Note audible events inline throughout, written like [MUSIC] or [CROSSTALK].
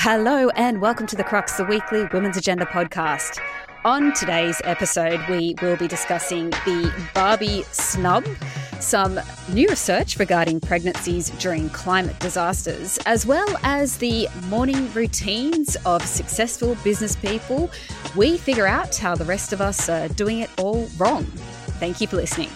Hello, and welcome to the Crux, the weekly Women's Agenda podcast. On today's episode, we will be discussing the Barbie snub, some new research regarding pregnancies during climate disasters, as well as the morning routines of successful business people. We figure out how the rest of us are doing it all wrong. Thank you for listening.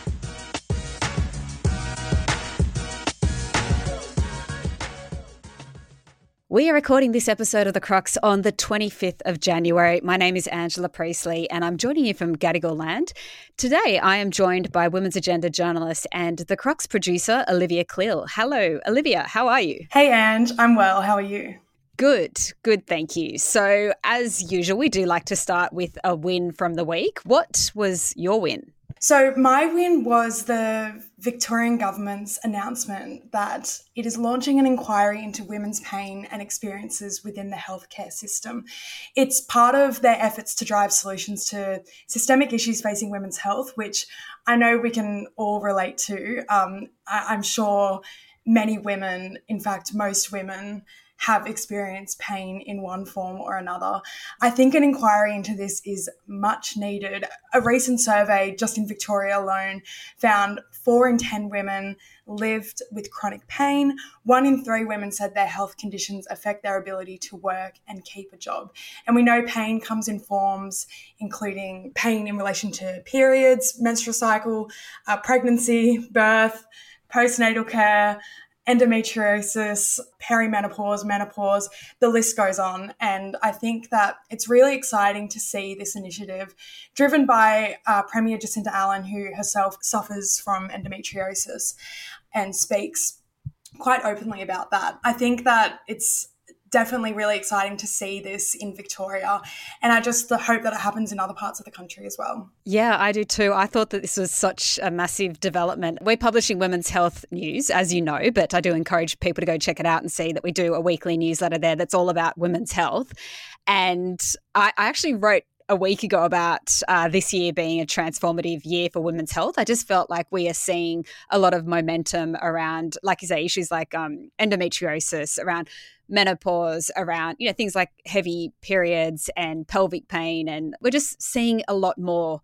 We are recording this episode of The Crux on the 25th of January. My name is Angela Priestley and I'm joining you from Gadigal land. Today I am joined by Women's Agenda journalist and The Crux producer, Olivia Cleal. Hello, Olivia, how are you? Hey, Ange, I'm well. How are you? Good, good, thank you. So, as usual, we do like to start with a win from the week. What was your win? So, my win was the Victorian government's announcement that it is launching an inquiry into women's pain and experiences within the healthcare system. It's part of their efforts to drive solutions to systemic issues facing women's health, which I know we can all relate to. Um, I- I'm sure many women, in fact, most women, have experienced pain in one form or another. I think an inquiry into this is much needed. A recent survey just in Victoria alone found four in 10 women lived with chronic pain. One in three women said their health conditions affect their ability to work and keep a job. And we know pain comes in forms including pain in relation to periods, menstrual cycle, uh, pregnancy, birth, postnatal care, endometriosis, perimenopause, menopause, the list goes on. And I think that it's really exciting to see this initiative driven by uh, Premier Jacinta Allan, who herself suffers from endometriosis and speaks quite openly about that. I think that it's definitely really exciting to see this in Victoria. And I just hope that it happens in other parts of the country as well. Yeah, I do too. I thought that this was such a massive development. We're publishing women's health news, as you know, but I do encourage people to go check it out and see that we do a weekly newsletter there that's all about women's health. And I, I actually wrote a week ago about uh, this year being a transformative year for women's health. I just felt like we are seeing a lot of momentum around, like you say, issues like um, endometriosis, around menopause, around you know things like heavy periods and pelvic pain, and we're just seeing a lot more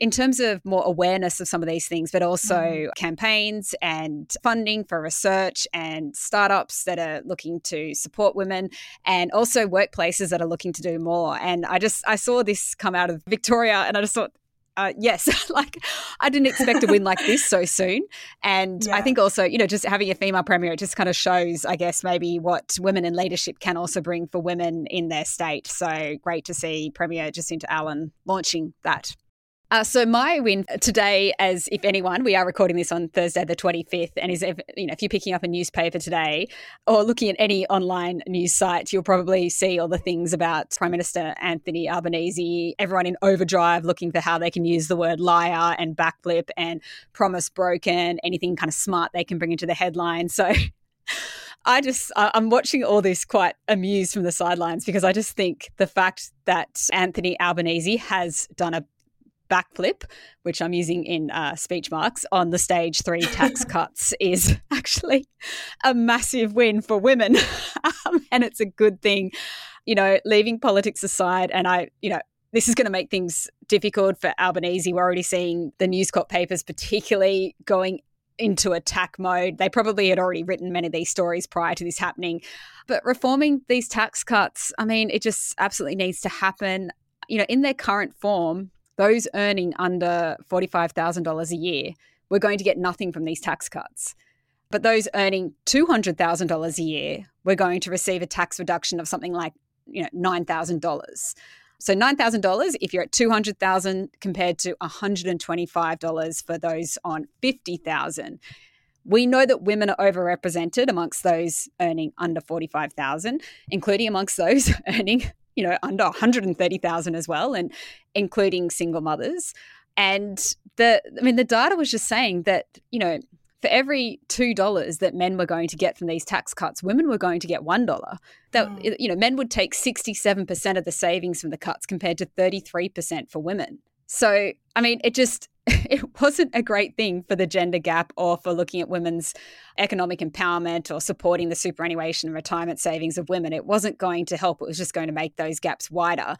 in terms of more awareness of some of these things, but also mm. campaigns and funding for research and startups that are looking to support women and also workplaces that are looking to do more. And I just, I saw this come out of Victoria and I just thought, uh, yes, [LAUGHS] like I didn't expect a win like this so soon. And yeah. I think also, you know, just having a female premier, it just kind of shows, I guess, maybe what women in leadership can also bring for women in their state. So great to see Premier Jacinta Allan launching that. Uh, so my win today, as if anyone, we are recording this on Thursday the 25th, and is if you know if you're picking up a newspaper today or looking at any online news site, you'll probably see all the things about Prime Minister Anthony Albanese, everyone in overdrive looking for how they can use the word liar and backflip and promise broken, anything kind of smart they can bring into the headline. So. [LAUGHS] I just, I'm watching all this quite amused from the sidelines because I just think the fact that Anthony Albanese has done a backflip, which I'm using in uh, speech marks, on the stage three tax [LAUGHS] cuts is actually a massive win for women. [LAUGHS] um, and it's a good thing, you know, leaving politics aside. And I, you know, this is going to make things difficult for Albanese. We're already seeing the News Corp papers, particularly going into attack mode. They probably had already written many of these stories prior to this happening. But reforming these tax cuts, I mean, it just absolutely needs to happen. You know, in their current form, those earning under $45,000 a year, we're going to get nothing from these tax cuts. But those earning $200,000 a year, we're going to receive a tax reduction of something like, you know, $9,000. So $9,000 if you're at 200,000 compared to $125 for those on 50,000. We know that women are overrepresented amongst those earning under 45,000, including amongst those [LAUGHS] earning you know, under 130,000 as well, and including single mothers. And the, I mean, the data was just saying that, you know, for every two dollars that men were going to get from these tax cuts, women were going to get one dollar. That mm. you know, men would take sixty-seven percent of the savings from the cuts compared to thirty-three percent for women. So, I mean, it just [LAUGHS] it wasn't a great thing for the gender gap or for looking at women's economic empowerment or supporting the superannuation and retirement savings of women. It wasn't going to help. It was just going to make those gaps wider.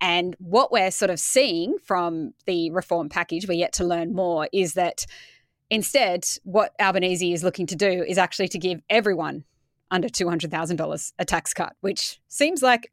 And what we're sort of seeing from the reform package, we're yet to learn more, is that instead, what Albanese is looking to do is actually to give everyone under $200,000 a tax cut, which seems like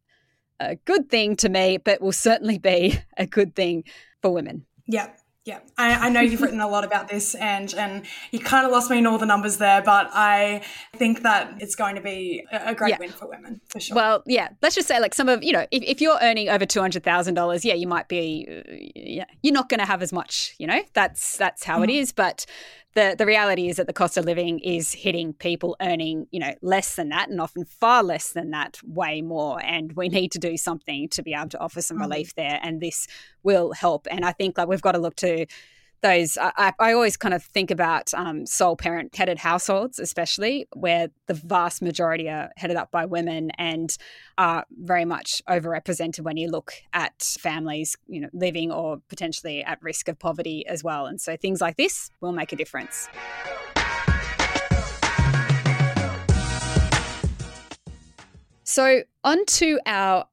a good thing to me, but will certainly be [LAUGHS] a good thing for women. Yeah. Yeah, I, I, know you've written a lot about this, and and you kind of lost me in all the numbers there, but I think that it's going to be a great yeah. win for women for sure. Well, yeah, let's just say like some of you know, if, if you're earning over two hundred thousand dollars, yeah, you might be, uh, yeah, you're not going to have as much, you know, that's that's how mm. it is, but the the reality is that the cost of living is hitting people earning you know less than that and often far less than that way more. And we need to do something to be able to offer some mm-hmm. relief there. And this will help. And i think like we've got to look to those I, I always kind of think about um, sole parent headed households especially where the vast majority are headed up by women and are very much overrepresented when you look at families you know living or potentially at risk of poverty as well. And so things like this will make a difference. So on to our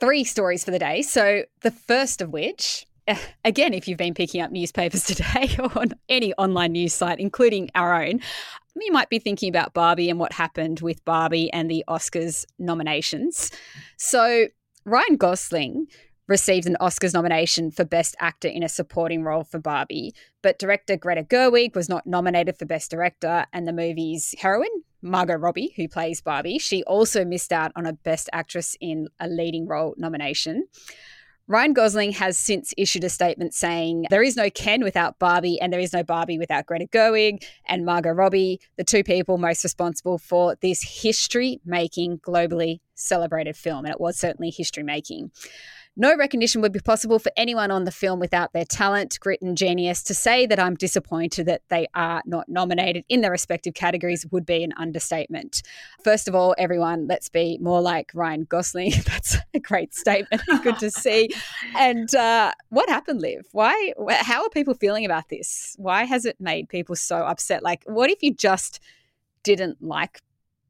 three stories for the day. So the first of which [LAUGHS] again, if you've been picking up newspapers [LAUGHS] today or on any online news site, including our own, um, you might be thinking about Barbie and what happened with Barbie and the Oscars nominations. So, Ryan Gosling received an Oscars nomination for Best Actor in a Supporting Role for Barbie, but director Greta Gerwig was not nominated for Best Director, and the movie's heroine, Margot Robbie, who plays Barbie, she also missed out on a Best Actress in a Leading Role nomination. Ryan Gosling has since issued a statement saying there is no Ken without Barbie and there is no Barbie without Greta Gerwig and Margot Robbie, the two people most responsible for this history making, globally celebrated film. And it was certainly history making. No recognition would be possible for anyone on the film without their talent, grit, and genius. To say that I'm disappointed that they are not nominated in their respective categories would be an understatement. First of all, everyone, let's be more like Ryan Gosling. [LAUGHS] That's a great statement. Good to see. [LAUGHS] And uh, what happened, Liv? Why? How are people feeling about this? Why has it made people so upset? Like, what if you just didn't like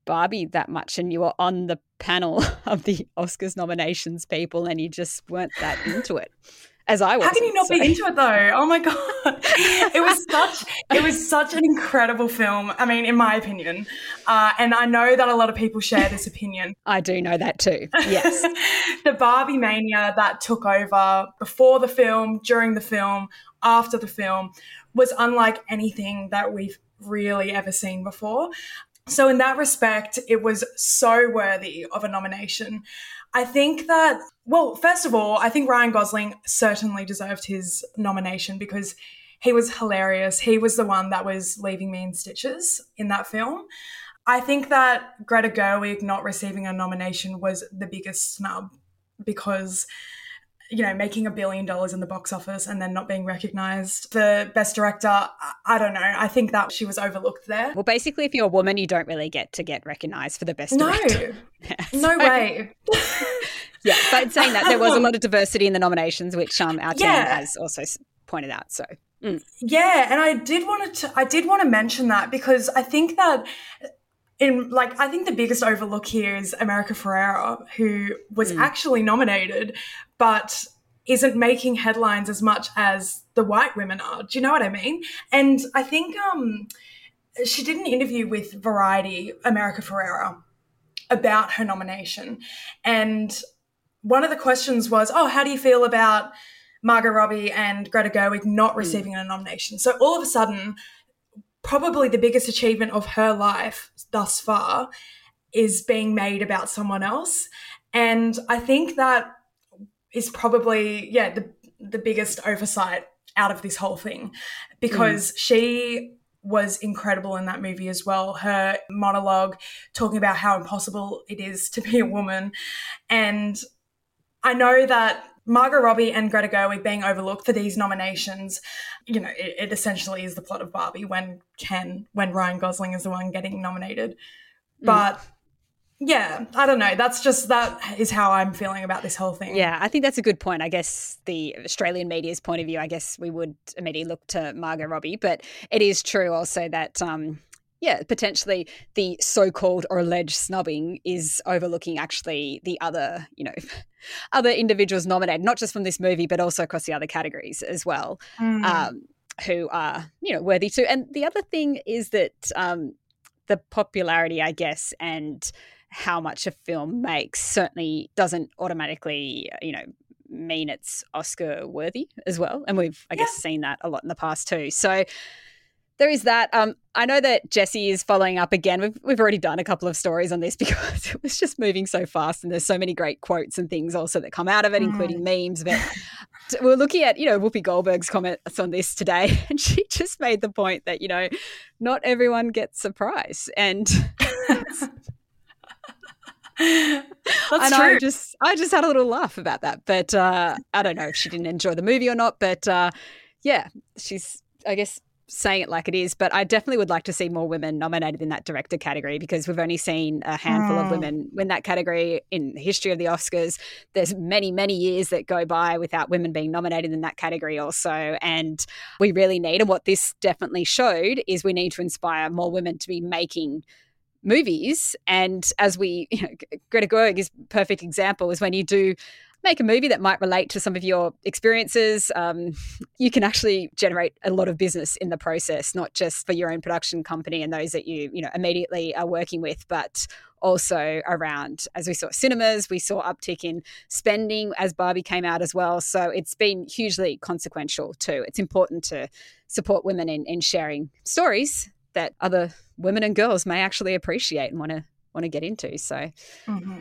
Barbie that much and you were on the panel [LAUGHS] of the Oscars nominations people and you just weren't that into it. As I was. How can you not so. be into it though? Oh my god. [LAUGHS] it was such it was such an incredible film. I mean, in my opinion. Uh, and I know that a lot of people share this opinion. [LAUGHS] I do know that too. Yes. the Barbie mania that took over before the film, during the film, after the film was unlike anything that we've really ever seen before. So, in that respect, it was so worthy of a nomination. I think that, well, first of all, I think Ryan Gosling certainly deserved his nomination because he was hilarious. He was the one that was leaving me in stitches in that film. I think that Greta Gerwig not receiving a nomination was the biggest snub because you know, making a billion dollars in the box office and then not being recognized. The best director, I don't know. I think that she was overlooked there. Well, basically, if you're a woman, you don't really get to get recognized for the best no. director. [LAUGHS] no way. [LAUGHS] yeah, but saying that, there was a [LAUGHS] lot of diversity in the nominations, which um, our team yeah. has also pointed out. So. Mm. Yeah, and I did want to I did want to mention that because I think that in like I think the biggest overlook here is America Ferrera, who was mm. actually nominated, but isn't making headlines as much as the white women are. Do you know what I mean? And I think um, she did an interview with Variety, America Ferrera, about her nomination, and one of the questions was, "Oh, how do you feel about?" Margot Robbie and Greta Gerwig not hmm. receiving mm. a nomination. So all of a sudden, probably the biggest achievement of her life thus far is being made about someone else. And I think that is probably, yeah, the, the biggest oversight out of this whole thing because mm. she was incredible in that movie as well. Her monologue talking about how impossible it is to be a woman. And I know that Margot Robbie and Greta Gerwig being overlooked for these nominations, you know, it, it, essentially is the plot of Barbie when Ken, when Ryan Gosling is the one getting nominated. Mm. Yeah, I don't know. That's just that is how I'm feeling about this whole thing. Yeah, I think that's a good point. I guess the Australian media's point of view, I guess we would immediately look to Margot Robbie, but it is true also that um, yeah, potentially the so-called or alleged snubbing is overlooking actually the other, you know, [LAUGHS] other individuals nominated, not just from this movie, but also across the other categories as well, mm. um, who are, you know, worthy to. And the other thing is that um, the popularity, I guess, and how much a film makes certainly doesn't automatically, you know, mean it's Oscar worthy as well. And we've, I yeah. guess, seen that a lot in the past too. So there is that. Um, I know that Jesse is following up again. We've, we've already done a couple of stories on this [LAUGHS] because it was just moving so fast, and there's so many great quotes and things also that come out of it, mm. including memes. But we're looking at you know Whoopi Goldberg's comments on this today, [LAUGHS] and she just made the point that you know not everyone gets a prize, and. [LAUGHS] That's and true. I just I just had a little laugh about that, but uh, I don't know if she didn't enjoy the movie or not. But uh, yeah, she's I guess saying it like it is, but I definitely would like to see more women nominated in that director category because we've only seen a handful mm. of women win that category in the history of the Oscars. There's many, many years that go by without women being nominated in that category also. And we really need, and what this definitely showed is we need to inspire more women to be making movies. And as we, [LAUGHS] you know, Greta Gerwig is perfect example is when you do make a movie that might relate to some of your experiences, um, [LAUGHS] you can actually generate a lot of business in the process, not just for your own production company and those that you you know immediately are working with, but also around as we saw cinemas, we saw uptick in spending as Barbie came out as well. So it's been hugely consequential too. It's important to support women in, in sharing stories that other women and girls may actually appreciate and want to want to get into. So. Mm-hmm.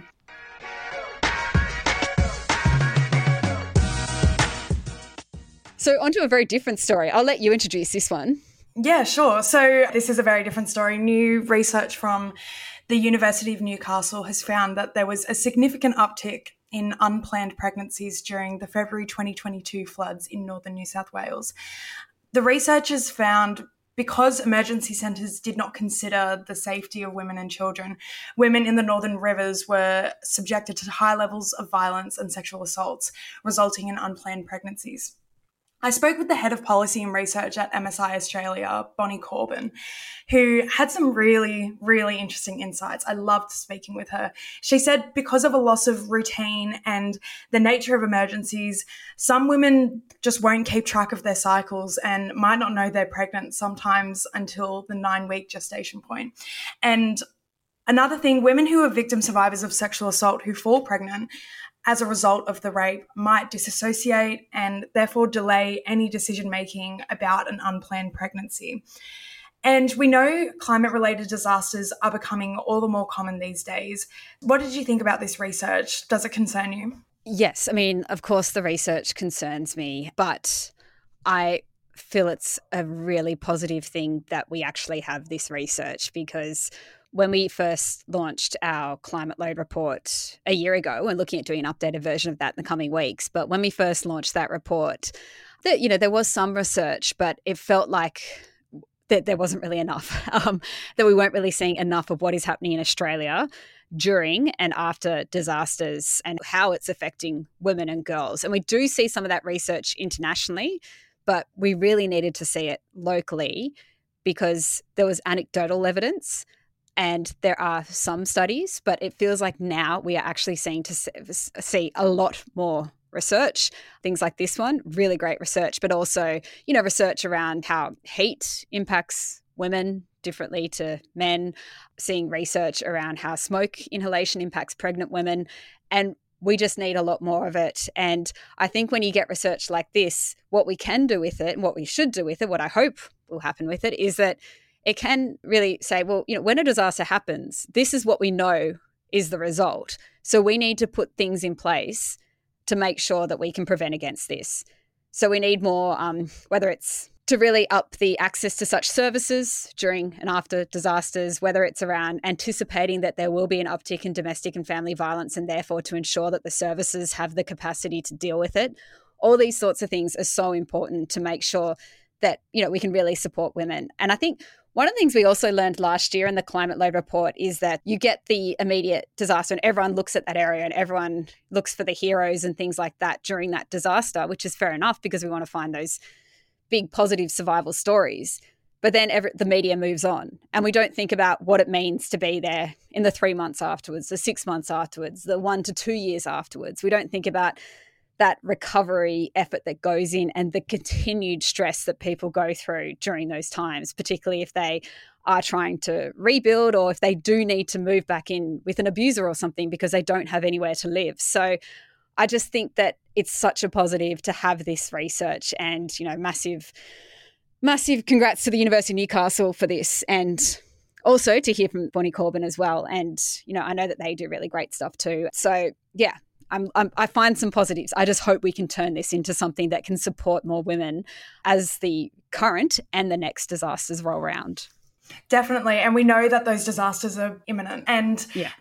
So, onto a very different story. I'll let you introduce this one. Yeah, sure. So, this is a very different story. New research from the University of Newcastle has found that there was a significant uptick in unplanned pregnancies during the February 2022 floods in northern New South Wales. The researchers found because emergency centres did not consider the safety of women and children, women in the northern rivers were subjected to high levels of violence and sexual assaults, resulting in unplanned pregnancies. I spoke with the head of policy and research at MSI Australia, Bonnie Corbin, who had some really, really interesting insights. I loved speaking with her. She said because of a loss of routine and the nature of emergencies, some women just won't keep track of their cycles and might not know they're pregnant sometimes until the nine week gestation point. And Another thing, women who are victim survivors of sexual assault who fall pregnant as a result of the rape might disassociate and therefore delay any decision making about an unplanned pregnancy. And we know climate related disasters are becoming all the more common these days. What did you think about this research? Does it concern you? Yes. I mean, of course, the research concerns me, but I feel it's a really positive thing that we actually have this research because when we first launched our climate load report a year ago and looking at doing an updated version of that in the coming weeks but when we first launched that report that you know there was some research but it felt like that there wasn't really enough [LAUGHS] um, that we weren't really seeing enough of what is happening in australia during and after disasters and how it's affecting women and girls. And we do see some of that research internationally but we really needed to see it locally because there was anecdotal evidence and there are some studies, but it feels like now we are actually seeing to see a lot more research things like this one really great research but also you know research around how heat impacts women differently to men seeing research around how smoke inhalation impacts pregnant women and we just need a lot more of it. And i think when you get research like this what we can do with it and what we should do with it what i hope will happen with it is that it can really say, well, you know, when a disaster happens, this is what we know is the result. So we need to put things in place to make sure that we can prevent against this. So we need more, um, whether it's to really up the access to such services during and after disasters, whether it's around anticipating that there will be an uptick in domestic and family violence and therefore to ensure that the services have the capacity to deal with it. All these sorts of things are so important to make sure that, you know, we can really support women. And I think One of the things we also learned last year in the climate load report is that you get the immediate disaster and everyone looks at that area and everyone looks for the heroes and things like that during that disaster, which is fair enough because we want to find those big positive survival stories. But then every, the media moves on and we don't think about what it means to be there in the three months afterwards, the six months afterwards, the one to two years afterwards. We don't think about that recovery effort that goes in and the continued stress that people go through during those times, particularly if they are trying to rebuild or if they do need to move back in with an abuser or something because they don't have anywhere to live. So I just think that it's such a positive to have this research and, you know, massive, massive congrats to the University of Newcastle for this and also to hear from Bonnie Corbin as well. And, you know, I know that they do really great stuff too. So, yeah, I'm, I'm, i find some positives. I just hope we can turn this into something that can support more women as the current and the next disasters roll around. Definitely. And we know that those disasters are imminent. And yeah.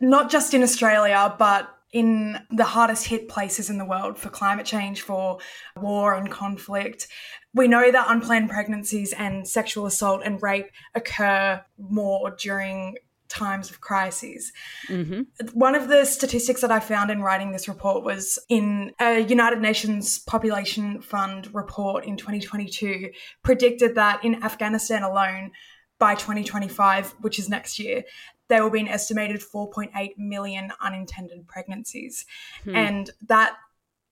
not just in Australia, but in the hardest hit places in the world for climate change, for war and conflict. We know that unplanned pregnancies and sexual assault and rape occur more during times of crises. Mm-hmm. One of the statistics that I found in writing this report was in a United Nations Population Fund report in 2022 predicted that in Afghanistan alone by 2025, which is next year, there will be an estimated 4.8 million unintended pregnancies. Hmm. And that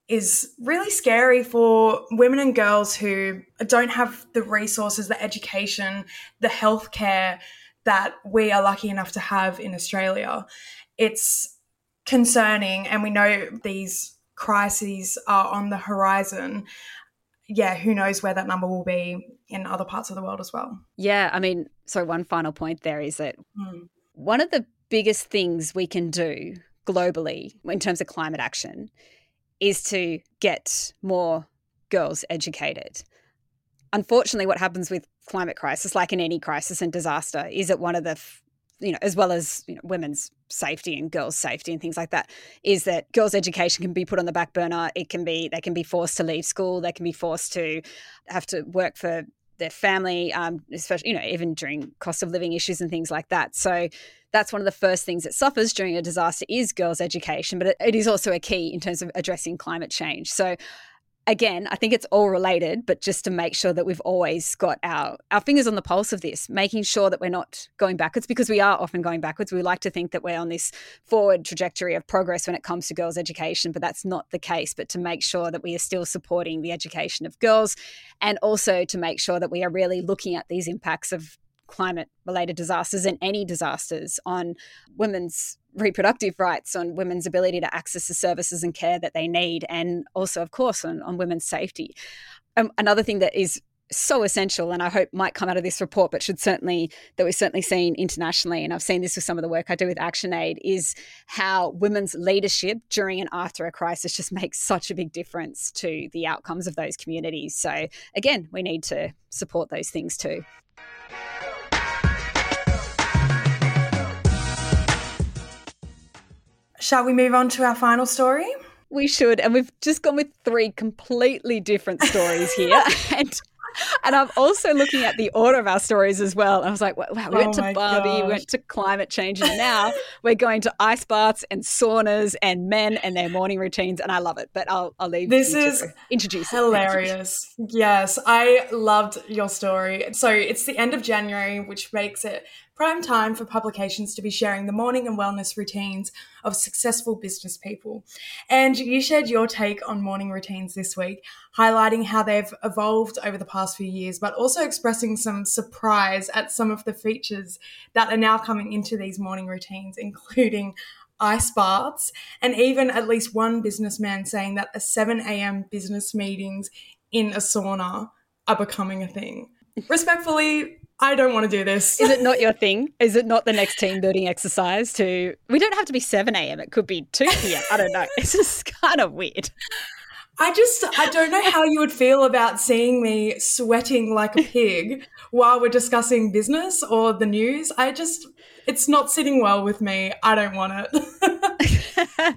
is really scary for women and girls who don't have the resources, the education, the healthcare that we are lucky enough to have in Australia. It's concerning, and we know these crises are on the horizon. Yeah, who knows where that number will be in other parts of the world as well. Yeah, I mean, so one final point there is that mm. one of the biggest things we can do globally in terms of climate action is to get more girls educated. Unfortunately, what happens with climate crisis, like in any crisis and disaster, is that one of the you know, as well as you know, women's safety and girls' safety and things like that, is that girls' education can be put on the back burner. It can be they can be forced to leave school. They can be forced to have to work for their family, um, especially you know even during cost of living issues and things like that. So that's one of the first things that suffers during a disaster is girls' education, but it, it is also a key in terms of addressing climate change. So again, I think it's all related, but just to make sure that we've always got our, our fingers on the pulse of this, making sure that we're not going backwards because we are often going backwards. We like to think that we're on this forward trajectory of progress when it comes to girls' education, but that's not the case. But to make sure that we are still supporting the education of girls and also to make sure that we are really looking at these impacts of climate related disasters and any disasters on women's reproductive rights, on women's ability to access the services and care that they need, and also, of course, on, on women's safety. Um, another thing that is so essential and I hope might come out of this report, but should certainly that we've certainly seen internationally, and I've seen this with some of the work I do with ActionAid, is how women's leadership during and after a crisis just [LAUGHS] makes such a big difference to the outcomes of those communities. So again, we need to support those things too. Shall we move on to our final story? We should. And we've just gone with three completely different stories [LAUGHS] here. and and I'm also looking at the order of our stories as well. I was like, wow, we went oh to Barbie, gosh. we went to climate change, and now we're going to ice baths and saunas and men and their morning routines, and I love it. But I'll, I'll leave. This is introduce hilarious. Yes, I loved your story. So it's the end of January, which makes it prime time for publications to be sharing the morning and wellness routines of successful business people. And you shared your take on morning routines this week, highlighting how they've evolved over the past few years, but also expressing some surprise at some of the features that are now coming into these morning routines, including ice baths, and even at least one businessman saying that a 7 a.m. business meetings in a sauna are becoming a thing. Respectfully, I don't want to do this. Is it not your [LAUGHS] thing? Is it not the next team building exercise to we don't have to be 7 a.m. It could be 2 p.m. I don't know. [LAUGHS] It's just kind of weird. I just I don't know how you would feel about seeing me sweating like a [LAUGHS] pig while we're discussing business or the news. I just it's not sitting well with me. I don't want it.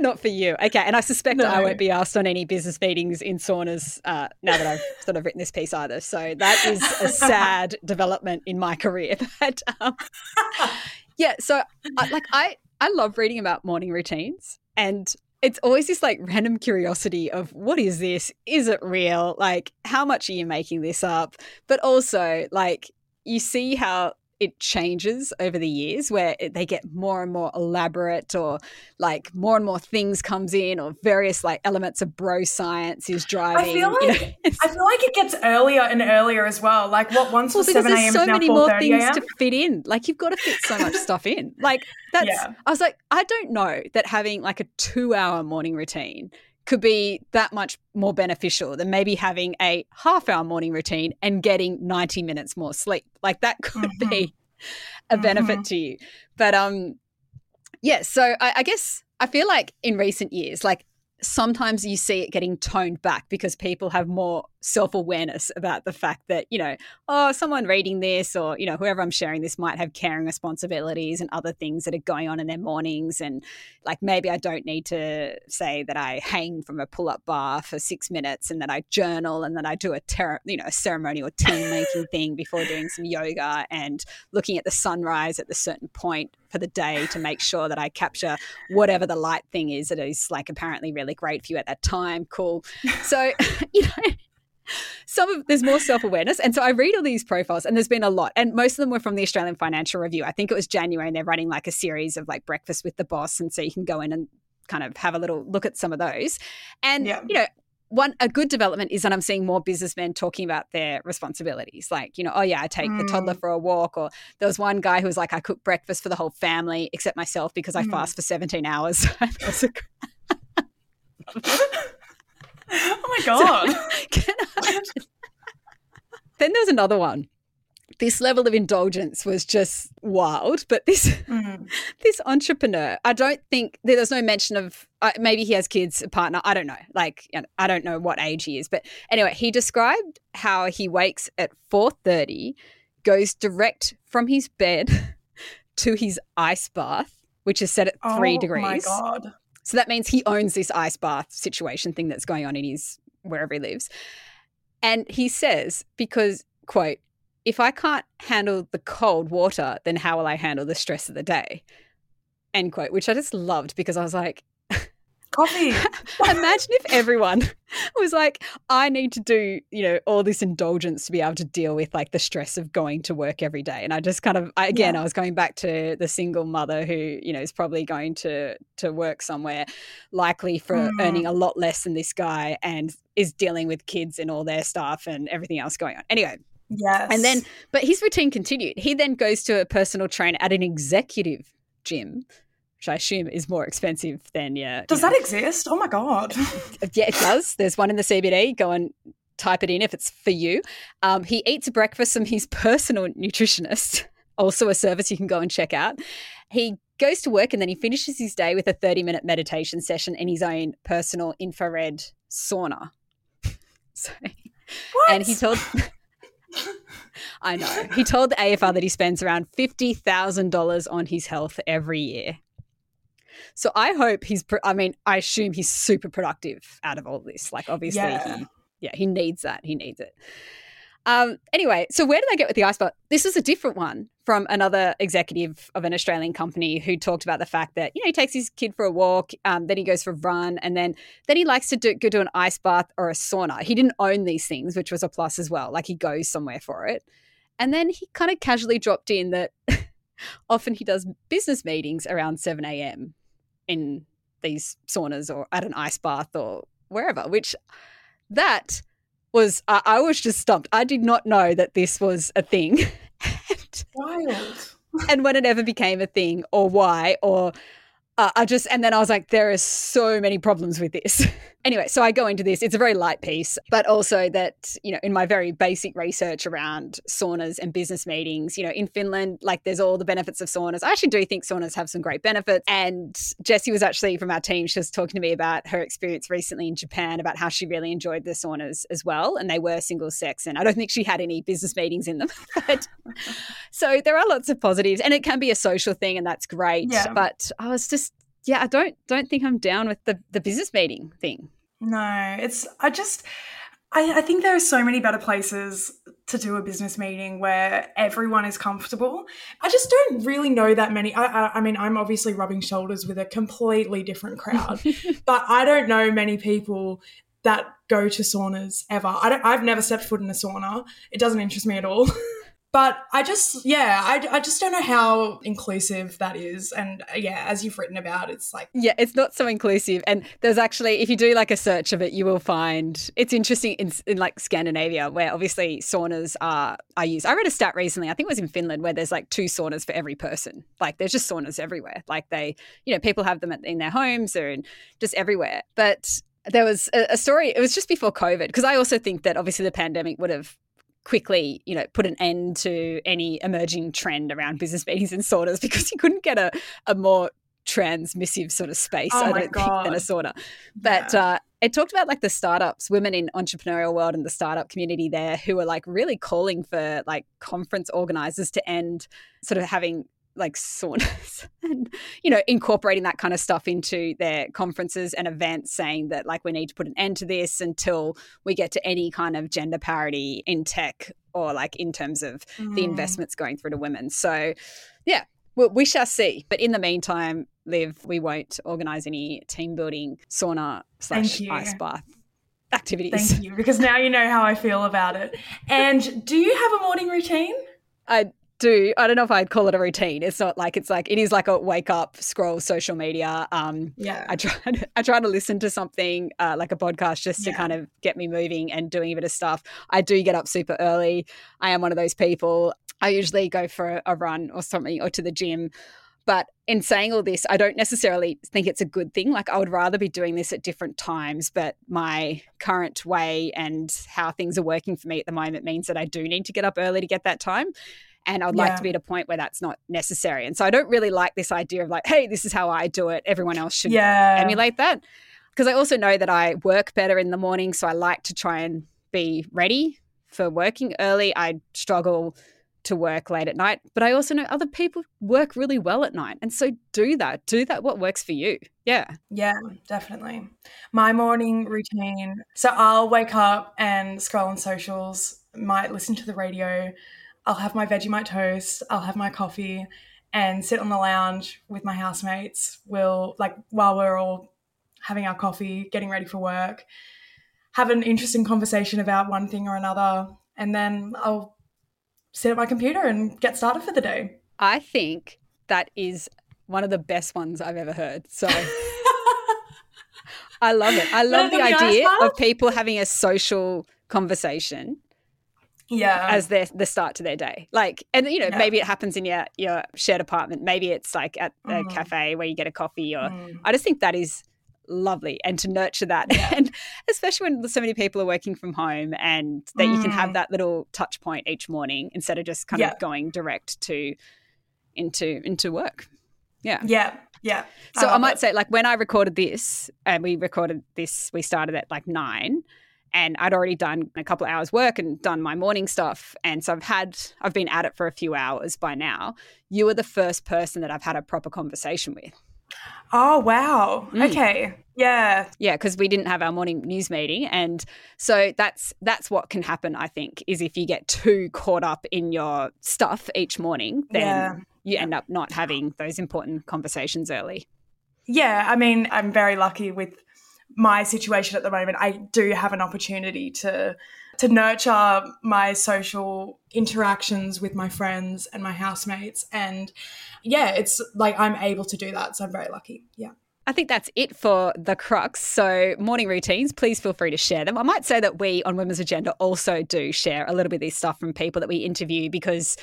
Not for you. Okay. And I suspect no. I won't be asked on any business meetings in saunas uh, now that I've sort of written this piece either. So that is a [LAUGHS] sad development in my career. [LAUGHS] But um, yeah, so I, like I, I love reading about morning routines and it's always this like random curiosity of what is this? Is it real? Like, how much are you making this up? But also, like, you see how it changes over the years where it, they get more and more elaborate or like more and more things comes in or various like elements of bro science is driving. I feel like, you know, [LAUGHS] I feel like it gets earlier and earlier as well. Like what once well, was 7 a.m. so many more things to fit in. Like you've got to fit so much stuff in. Like that's, yeah. I was like, I don't know that having like a two hour morning routine could be that much more beneficial than maybe having a half hour morning routine and getting 90 minutes more sleep. Like that [LAUGHS] could mm-hmm. be a benefit mm-hmm. to you. But um yeah, so I, I guess I feel like in recent years, like sometimes you see it getting toned back because people have more self awareness about the fact that, you know, oh, someone reading this or, you know, whoever I'm sharing this might have caring responsibilities and other things that are going on in their mornings. And like maybe I don't need to say that I hang from a pull up bar for six minutes and then I journal and then I do a, ter- you know, a ceremonial tea making [LAUGHS] thing before doing some yoga and looking at the sunrise at the certain point for the day to make sure that I capture whatever the light thing is that is like apparently really great for you at that time. Cool. So, [LAUGHS] you know, some of there's more self-awareness and so i read all these profiles and there's been a lot and most of them were from the australian financial review i think it was january and they're running like a series of like breakfast with the boss and so you can go in and kind of have a little look at some of those and yeah. you know one a good development is that I'm seeing more businessmen talking about their responsibilities. Like, you know, oh yeah, I take mm. the toddler mm. for a walk. Or there was one guy who was like, I cook breakfast for the whole family except myself because I mm. fast for 17 hours. [LAUGHS] [LAUGHS] oh my [LAUGHS] god! So, I, then there's another one. This level of indulgence was just wild. But this [LAUGHS] mm. this entrepreneur, I don't think there's no mention of uh, maybe he has kids, a partner. I don't know. Like I don't know what age he is, but anyway, he described how he wakes at four thirty, goes direct from his bed [LAUGHS] to his ice bath, which is set at three oh degrees. Oh my god! So that means he owns this ice bath situation thing that's going on in his wherever he lives. And he says, because, quote, if I can't handle the cold water, then how will I handle the stress of the day? End quote, which I just loved because I was like, [LAUGHS] Coffee. Imagine if everyone [LAUGHS] was like, I need to do, you know, all this indulgence to be able to deal with like the stress of going to work every day. And I just kind of, I, again, yeah. I was going back to the single mother who, you know, is probably going to to work somewhere, likely for mm. earning a lot less than this guy, and is dealing with kids and all their stuff and everything else going on. Anyway, Yes. And then, but his routine continued. He then goes to a personal trainer at an executive gym which I assume is more expensive than yeah. Does know. that exist? Oh my god! [LAUGHS] yeah, it does. There's one in the CBD. Go and type it in if it's for you. Um, he eats breakfast from his [LAUGHS] personal nutritionist. Also, a service you can go and check out. He goes to work and then he finishes his day with a 30 minute meditation session in his own personal infrared sauna. [LAUGHS] so, what? and he told. I know. He told the AFR that he spends around $50,000 on his health every year. So I hope he's, I mean, I assume he's super productive out of all this. Like, obviously, yeah. he, yeah, he needs that. He needs it. Um, anyway, so where did I get with the ice bath? This is a different one from another executive of an Australian company who talked about the fact that you know he takes his kid for a walk, um, then he goes for a run, and then then he likes to do, go to an ice bath or a sauna. He didn't own these things, which was a plus as well. Like he goes somewhere for it, and then he kind of casually dropped in that [LAUGHS] often he does business meetings around seven a.m in these saunas or at an ice bath or wherever, which that was, I, I was just stumped. I did not know that this was a thing. and, [LAUGHS] Wild. and when it ever became a thing or why or uh, I just, and then I was like, there are so many problems with this. [LAUGHS] anyway, so I go into this. It's a very light piece, but also that, you know, in my very basic research around saunas and business meetings, you know, in Finland, like there's all the benefits of saunas. I actually do think saunas have some great benefits. And Jessie was actually from our team, she was talking to me about her experience recently in Japan, about how she really enjoyed the saunas as well. And they were single sex. And I don't think she had any business meetings in them. [LAUGHS] but so there are lots of positives and it can be a social thing and that's great. Yeah. But I was just, yeah, I don't don't think I'm down with the the business meeting thing. No, it's I just I, I think there are so many better places to do a business meeting where everyone is comfortable. I just don't really know that many. I, I, I mean, I'm obviously rubbing shoulders with a completely different crowd, [LAUGHS] but I don't know many people that go to saunas ever. I don't, I've never stepped foot in a sauna. It doesn't interest me at all. [LAUGHS] but I just, yeah, I, I just don't know how inclusive that is. And uh, yeah, as you've written about, it's like. Yeah, it's not so inclusive. And there's actually, if you do like a search of it, you will find it's interesting in, in like Scandinavia, where obviously saunas are, are used. I read a stat recently, I think it was in Finland, where there's like two saunas for every person. Like there's just saunas everywhere. Like they, you know, people have them in their homes or in just everywhere. But there was a, a story, it was just before COVID, because I also think that obviously the pandemic would have quickly, you know, put an end to any emerging trend around business meetings and saunas [LAUGHS] because you couldn't get a, a more transmissive sort of space, oh I don't God. think, than a sauna. But yeah. uh, it talked about like the startups, women in entrepreneurial world and the startup community there who are like really calling for like conference organizers to end sort of having like saunas [LAUGHS] and you know incorporating that kind of stuff into their conferences and events saying that like we need to put an end to this until we get to any kind of gender parity in tech or like in terms of mm. the investments going through to women. So yeah well, we shall see. But in the meantime liv we won't organize any team building sauna slash ice bath activities. Thank you because now you know how i feel about it. And do you have a morning routine? I do I don't know if I'd call it a routine. It's not like it's like it is like a wake up, scroll social media. Um, yeah, I try to, I try to listen to something uh, like a podcast just to yeah. kind of get me moving and doing a bit of stuff. I do get up super early. I am one of those people. I usually go for a run or something or to the gym. But in saying all this, I don't necessarily think it's a good thing. Like, I would rather be doing this at different times, but my current way and how things are working for me at the moment means that I do need to get up early to get that time. And I'd yeah. like to be at a point where that's not necessary. And so I don't really like this idea of like, hey, this is how I do it. Everyone else should yeah. emulate that. Because I also know that I work better in the morning. So I like to try and be ready for working early. I struggle to work late at night, but I also know other people work really well at night. And so do that. Do that what works for you. Yeah. Yeah, definitely. My morning routine. So I'll wake up and scroll on socials, might listen to the radio, I'll have my Vegemite toast, I'll have my coffee, and sit on the lounge with my housemates. We'll, like, while we're all having our coffee, getting ready for work, have an interesting conversation about one thing or another, and then I'll sit at my computer and get started for the day. I think that is one of the best ones I've ever heard. So [LAUGHS] I love it. I love the idea of people having a social conversation yeah as their the start to their day like and you know yeah. maybe it happens in your your shared apartment maybe it's like at a mm. cafe where you get a coffee or mm. i just think that is lovely and to nurture that [LAUGHS] yeah. and especially when so many people are working from home and that mm. you can have mm. that little touch point each morning instead of just kind yeah. of going direct to into into work yeah yeah yeah so i, I might it. say like when i recorded this and we recorded this we started at like nine and I'd already done a couple of hours work and done my morning stuff. And so I've had I've been at it for a few hours by now. You were the first person that I've had a proper conversation with. Oh wow. Mm. okay. Yeah. Yeah because we didn't have our morning news meeting. And so that's that's what can happen I think is if you get too caught up in your stuff each morning then yeah. you end up not having those important conversations early. Yeah I mean I'm very lucky with my situation at the moment, I do have an opportunity to to nurture my social interactions with my friends and my housemates and yeah, it's like I'm able to do that, so I'm very lucky. Yeah. I think that's it for the crux. So, morning routines, please feel free to share them. I might say that we on Women's Agenda also do share a little bit of this stuff from people that we interview because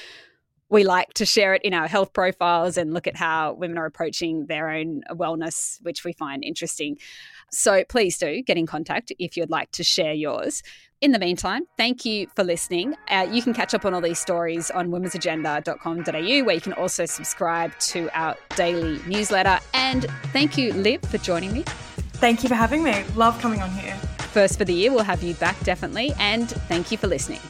we like to share it in our health profiles and look at how women are approaching their own wellness, which we find interesting. So please do get in contact if you'd like to share yours. In the meantime, thank you for listening. Uh, you can catch up on all these stories on womensagenda.com.au, where you can also subscribe to our daily newsletter. And thank you, Liv, for joining me. Thank you for having me. Love coming on here. First for the year, we'll have you back definitely. And thank you for listening.